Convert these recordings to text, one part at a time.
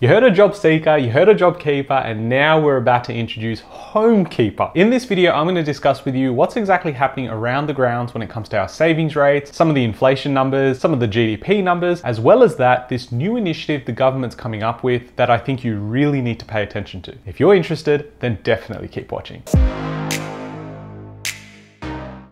You heard a JobSeeker, you heard a JobKeeper, and now we're about to introduce HomeKeeper. In this video, I'm going to discuss with you what's exactly happening around the grounds when it comes to our savings rates, some of the inflation numbers, some of the GDP numbers, as well as that, this new initiative the government's coming up with that I think you really need to pay attention to. If you're interested, then definitely keep watching.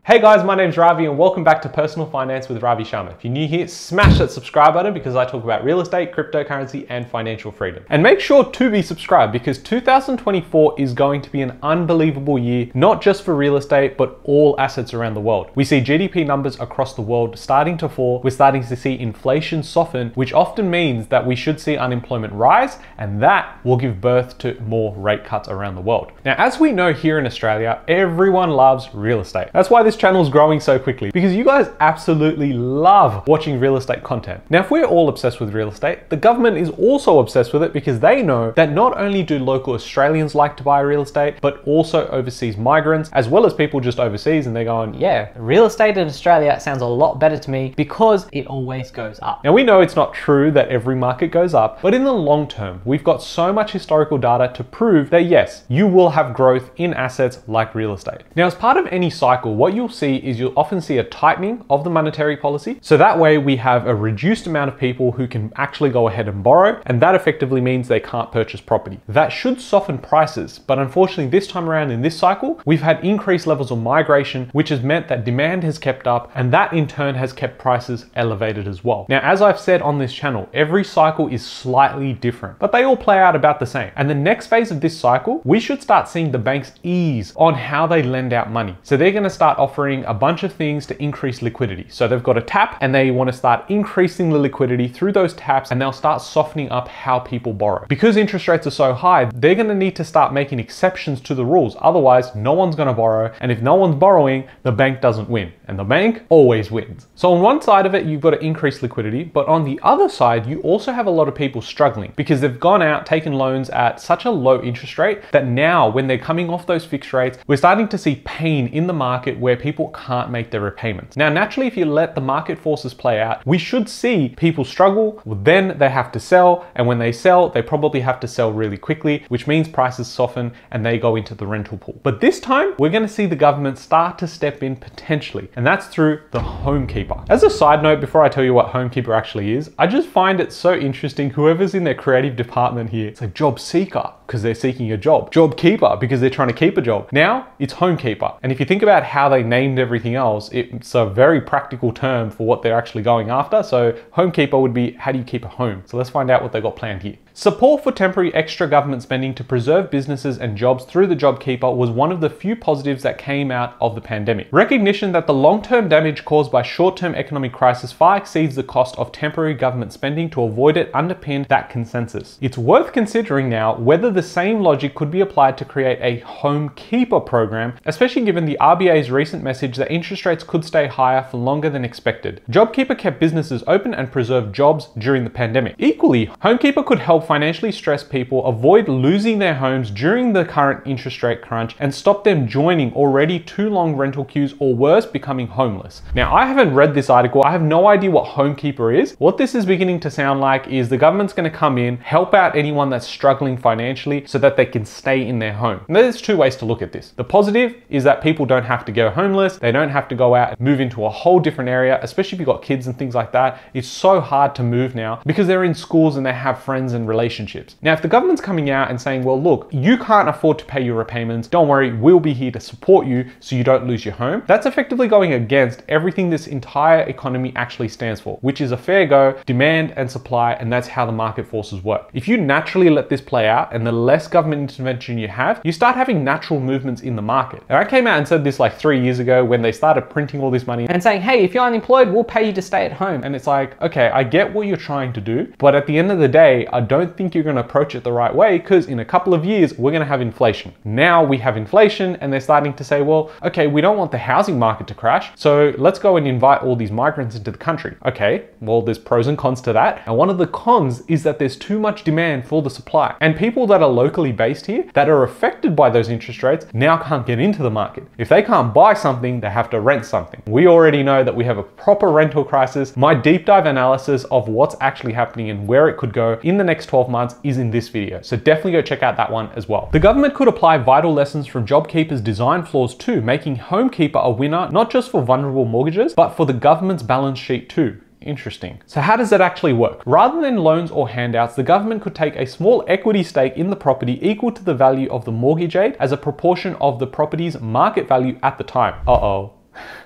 Hey guys, my name's Ravi and welcome back to Personal Finance with Ravi Sharma. If you're new here, smash that subscribe button because I talk about real estate, cryptocurrency, and financial freedom. And make sure to be subscribed because 2024 is going to be an unbelievable year, not just for real estate, but all assets around the world. We see GDP numbers across the world starting to fall. We're starting to see inflation soften, which often means that we should see unemployment rise, and that will give birth to more rate cuts around the world. Now, as we know here in Australia, everyone loves real estate. That's why this this channel is growing so quickly because you guys absolutely love watching real estate content. Now, if we're all obsessed with real estate, the government is also obsessed with it because they know that not only do local Australians like to buy real estate, but also overseas migrants, as well as people just overseas, and they're going, yeah, real estate in Australia sounds a lot better to me because it always goes up. Now, we know it's not true that every market goes up, but in the long term, we've got so much historical data to prove that yes, you will have growth in assets like real estate. Now, as part of any cycle, what you you'll see is you'll often see a tightening of the monetary policy. So that way we have a reduced amount of people who can actually go ahead and borrow, and that effectively means they can't purchase property. That should soften prices, but unfortunately this time around in this cycle, we've had increased levels of migration, which has meant that demand has kept up, and that in turn has kept prices elevated as well. Now, as I've said on this channel, every cycle is slightly different, but they all play out about the same. And the next phase of this cycle, we should start seeing the banks ease on how they lend out money. So they're gonna start offering offering a bunch of things to increase liquidity. So they've got a tap and they want to start increasing the liquidity through those taps and they'll start softening up how people borrow. Because interest rates are so high, they're going to need to start making exceptions to the rules. Otherwise, no one's going to borrow. And if no one's borrowing, the bank doesn't win. And the bank always wins. So on one side of it, you've got to increase liquidity. But on the other side, you also have a lot of people struggling because they've gone out, taken loans at such a low interest rate that now when they're coming off those fixed rates, we're starting to see pain in the market where people can't make their repayments. Now, naturally, if you let the market forces play out, we should see people struggle, then they have to sell, and when they sell, they probably have to sell really quickly, which means prices soften and they go into the rental pool. But this time, we're gonna see the government start to step in potentially, and that's through the HomeKeeper. As a side note, before I tell you what HomeKeeper actually is, I just find it so interesting, whoever's in their creative department here, it's a JobSeeker because they're seeking a job, JobKeeper because they're trying to keep a job. Now, it's HomeKeeper. And if you think about how they named everything else, it's a very practical term for what they're actually going after. So HomeKeeper would be how do you keep a home? So let's find out what they got planned here. Support for temporary extra government spending to preserve businesses and jobs through the JobKeeper was one of the few positives that came out of the pandemic. Recognition that the long-term damage caused by short-term economic crisis far exceeds the cost of temporary government spending to avoid it underpinned that consensus. It's worth considering now whether the same logic could be applied to create a HomeKeeper program, especially given the RBA's recent message that interest rates could stay higher for longer than expected. JobKeeper kept businesses open and preserved jobs during the pandemic. Equally, HomeKeeper could help financially stressed people avoid losing their homes during the current interest rate crunch and stop them joining already too long rental queues or worse, becoming homeless. Now, I haven't read this article. I have no idea what HomeKeeper is. What this is beginning to sound like is the government's going to come in, help out anyone that's struggling financially so that they can stay in their home. And there's two ways to look at this. The positive is that people don't have to go homeless. They don't have to go out and move into a whole different area, especially if you've got kids and things like that. It's so hard to move now because they're in schools and they have friends and relationships. Now, if the government's coming out and saying, well, look, you can't afford to pay your repayments, don't worry, we'll be here to support you so you don't lose your home, that's effectively going against everything this entire economy actually stands for, which is a fair go, demand and supply, and that's how the market forces work. If you naturally let this play out and the less government intervention you have, you start having natural movements in the market. And I came out and said this like three years ago when they started printing all this money and saying, hey, if you're unemployed, we'll pay you to stay at home. And it's like, okay, I get what you're trying to do, but at the end of the day, I don't think you're going to approach it the right way because in a couple of years, we're going to have inflation. Now we have inflation and they're starting to say, well, okay, we don't want the housing market to crash. So let's go and invite all these migrants into the country. Okay, well, there's pros and cons to that. And one of the cons is that there's too much demand for the supply. And people that are locally based here that are affected by those interest rates now can't get into the market. If they can't buy something, they have to rent something. We already know that we have a proper rental crisis. My deep dive analysis of what's actually happening and where it could go in the next 12 months is in this video. So definitely go check out that one as well. The government could apply vital lessons from JobKeeper's design flaws too, making HomeKeeper a winner not just for vulnerable mortgagors, but for the government's balance sheet too. Interesting. So how does that actually work? Rather than loans or handouts, the government could take a small equity stake in the property equal to the value of the mortgage aid as a proportion of the property's market value at the time. Uh-oh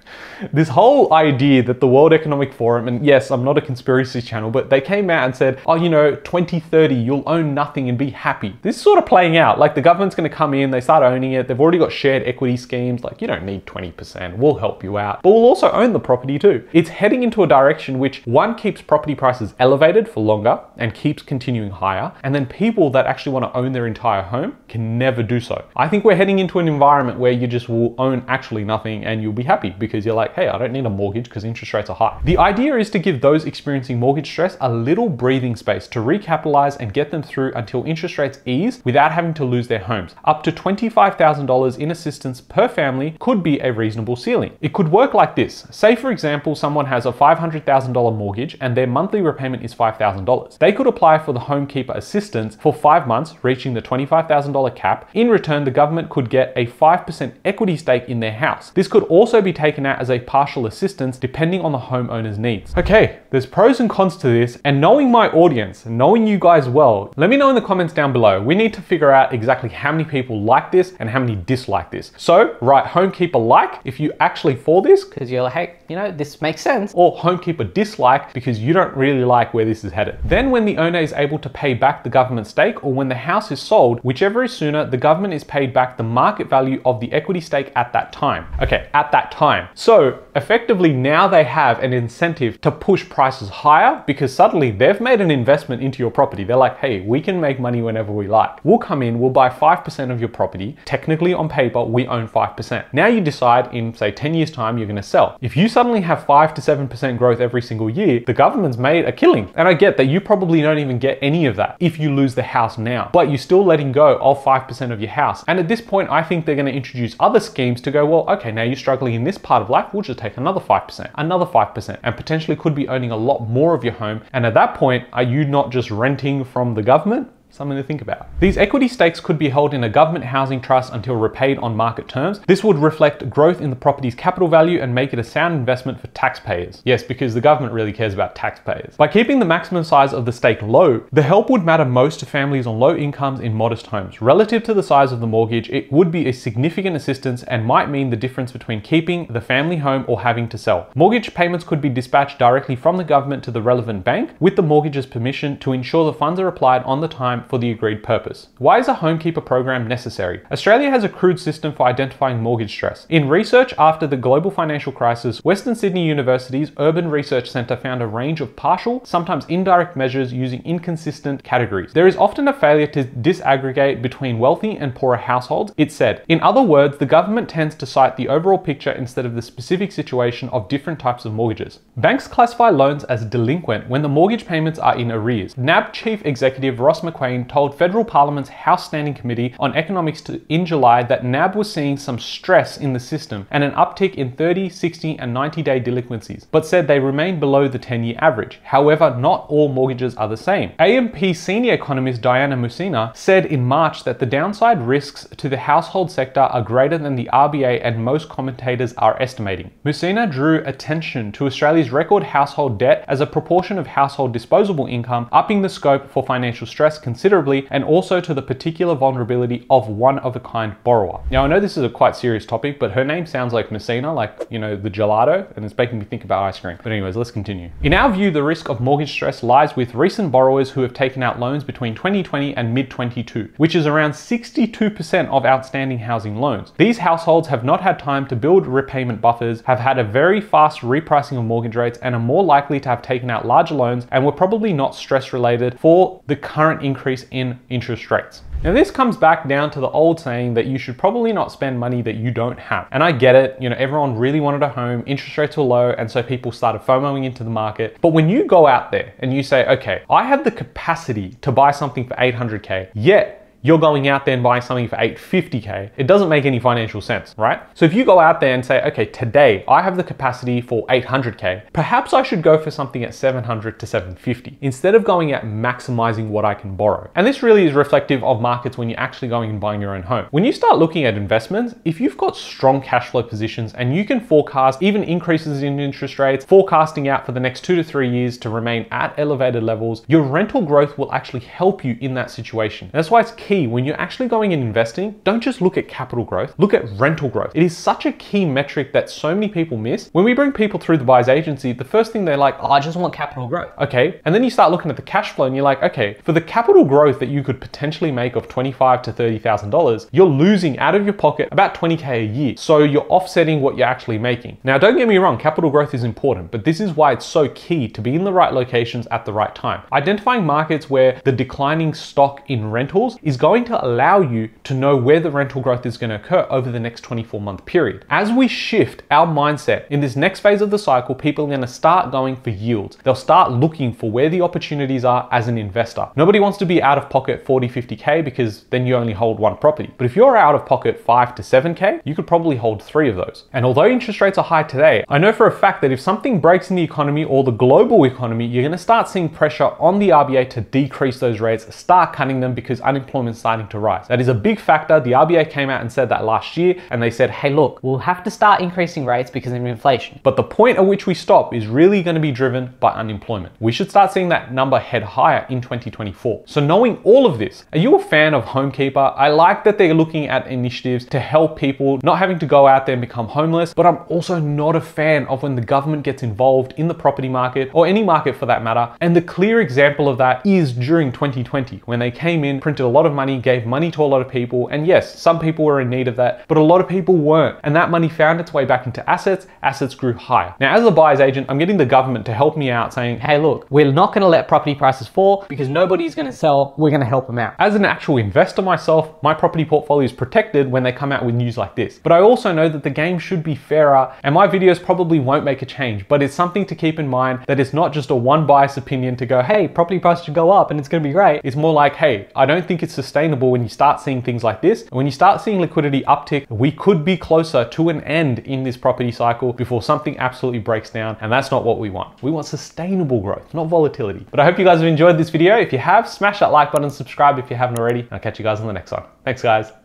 this whole idea that the World Economic Forum, and yes, I'm not a conspiracy channel, but they came out and said, oh, you know, 2030, you'll own nothing and be happy. This is sort of playing out. Like the government's going to come in, they start owning it. They've already got shared equity schemes. Like you don't need 20%. We'll help you out. But we'll also own the property too. It's heading into a direction which one keeps property prices elevated for longer and keeps continuing higher. And then people that actually want to own their entire home can never do so. I think we're heading into an environment where you just will own actually nothing and you'll be happy because you're like, hey, I don't need a mortgage because interest rates are high. The idea is to give those experiencing mortgage stress a little breathing space to recapitalize and get them through until interest rates ease without having to lose their homes. Up to $25,000 in assistance per family could be a reasonable ceiling. It could work like this. Say, for example, someone has a $500,000 mortgage and their monthly repayment is $5,000. They could apply for the HomeKeeper assistance for five months, reaching the $25,000 cap. In return, the government could get a 5% equity stake in their house. This could also be taken out as a a partial assistance depending on the homeowner's needs. Okay, there's pros and cons to this, and knowing my audience, knowing you guys well, let me know in the comments down below. We need to figure out exactly how many people like this and how many dislike this. So write Homekeeper like if you actually for this. Because you're like, hey, you know, this makes sense. Or Homekeeper dislike because you don't really like where this is headed. Then when the owner is able to pay back the government stake or when the house is sold, whichever is sooner, the government is paid back the market value of the equity stake at that time. Okay, at that time. So effectively now they have an incentive to push prices higher because suddenly they've made an investment into your property. They're like, hey, we can make money whenever we like. We'll come in, we'll buy 5% of your property. Technically on paper, we own 5%. Now you decide in say 10 years time, you're gonna sell. If you suddenly have five to 7% growth every single year, the government's made a killing. And I get that you probably don't even get any of that if you lose the house now, but you're still letting go of 5% of your house. And at this point, I think they're gonna introduce other schemes to go, well, okay, now you're struggling in this part of life, we'll just take another 5%, another 5%, and potentially could be owning a lot more of your home. And at that point, are you not just renting from the government? Something to think about. These equity stakes could be held in a government housing trust until repaid on market terms. This would reflect growth in the property's capital value and make it a sound investment for taxpayers. Yes, because the government really cares about taxpayers. By keeping the maximum size of the stake low, the help would matter most to families on low incomes in modest homes. Relative to the size of the mortgage, it would be a significant assistance and might mean the difference between keeping the family home or having to sell. Mortgage payments could be dispatched directly from the government to the relevant bank with the mortgagor's permission to ensure the funds are applied on the time for the agreed purpose. Why is a homekeeper program necessary? Australia has a crude system for identifying mortgage stress. In research after the global financial crisis, Western Sydney University's Urban Research Centre found a range of partial, sometimes indirect measures using inconsistent categories. There is often a failure to disaggregate between wealthy and poorer households, it said. In other words, the government tends to cite the overall picture instead of the specific situation of different types of mortgages. Banks classify loans as delinquent when the mortgage payments are in arrears. NAB Chief Executive Ross McEwan told Federal Parliament's House Standing Committee on Economics in July that NAB was seeing some stress in the system and an uptick in 30, 60, and 90 day delinquencies, but said they remain below the 10 year average. However, not all mortgages are the same. AMP senior economist Diana Mousina said in March that the downside risks to the household sector are greater than the RBA and most commentators are estimating. Mousina drew attention to Australia's record household debt as a proportion of household disposable income, upping the scope for financial stress considerably and also to the particular vulnerability of one of a kind borrower. Now, I know this is a quite serious topic, but her name sounds like Messina, like, you know, the gelato, and it's making me think about ice cream. But anyways, let's continue. In our view, the risk of mortgage stress lies with recent borrowers who have taken out loans between 2020 and mid 22, which is around 62% of outstanding housing loans. These households have not had time to build repayment buffers, have had a very fast repricing of mortgage rates, and are more likely to have taken out larger loans and were probably not stress related for the current increase increase in interest rates. Now this comes back down to the old saying that you should probably not spend money that you don't have. And I get it, you know, everyone really wanted a home, interest rates were low, and so people started FOMOing into the market. But when you go out there and you say, okay, I have the capacity to buy something for 800K, yet you're going out there and buying something for 850k, it doesn't make any financial sense, right? So if you go out there and say, okay, today I have the capacity for 800k, perhaps I should go for something at 700 to 750 instead of going at maximizing what I can borrow. And this really is reflective of markets when you're actually going and buying your own home. When you start looking at investments, if you've got strong cash flow positions and you can forecast even increases in interest rates, forecasting out for the next two to three years to remain at elevated levels, your rental growth will actually help you in that situation. And that's why it's key when you're actually going and investing, don't just look at capital growth, look at rental growth. It is such a key metric that so many people miss. When we bring people through the buyer's agency, the first thing they're like, Oh, I just want capital growth. okay. And then you start looking at the cash flow and you're like, okay, for the capital growth that you could potentially make of twenty-five to thirty thousand dollars, you're losing out of your pocket about 20k a year. So you're offsetting what you're actually making. Now, don't get me wrong, capital growth is important, but this is why it's so key to be in the right locations at the right time. Identifying markets where the declining stock in rentals is going to allow you to know where the rental growth is going to occur over the next 24 month period. As we shift our mindset in this next phase of the cycle, people are going to start going for yields. They'll start looking for where the opportunities are as an investor. Nobody wants to be out of pocket 40, 50K because then you only hold one property. But if you're out of pocket five to 7K, you could probably hold three of those. And although interest rates are high today, I know for a fact that if something breaks in the economy or the global economy, you're going to start seeing pressure on the RBA to decrease those rates, start cutting them because unemployment's starting to rise. That is a big factor. The RBA came out and said that last year, and they said, hey, look, We'll have to start increasing rates because of inflation. but the point at which we stop is really going to be driven by unemployment. We should start seeing that number head higher in 2024. So, knowing all of this, are you a fan of HomeKeeper? I like that they're looking at initiatives to help people not having to go out there and become homeless, but I'm also not a fan of when the government gets involved in the property market or any market for that matter. And the clear example of that is during 2020 when they came in, printed a lot of money, gave money to a lot of people. And yes, some people were in need of that, but a lot of people weren't. And that money found its way back into assets, assets grew higher. Now, as a buyer's agent, I'm getting the government to help me out saying, Hey, look, we're not going to let property prices fall because nobody's going to sell. We're going to help them out. As an actual investor myself, my property portfolio is protected when they come out with news like this. But I also know that the game should be fairer, and my videos probably won't make a change, but it's something to keep in mind that it's not just a one bias opinion to go, hey, property prices should go up and it's going to be great. It's more like, hey, I don't think it's sustainable when you start seeing things like this. When you start seeing liquidity uptick, we could be closer to an end in this property cycle before something absolutely breaks down. And that's not what we want. We want sustainable growth, not volatility. But I hope you guys have enjoyed this video. If you have, smash that like button, subscribe if you haven't already. I'll catch you guys on the next one. Thanks, guys.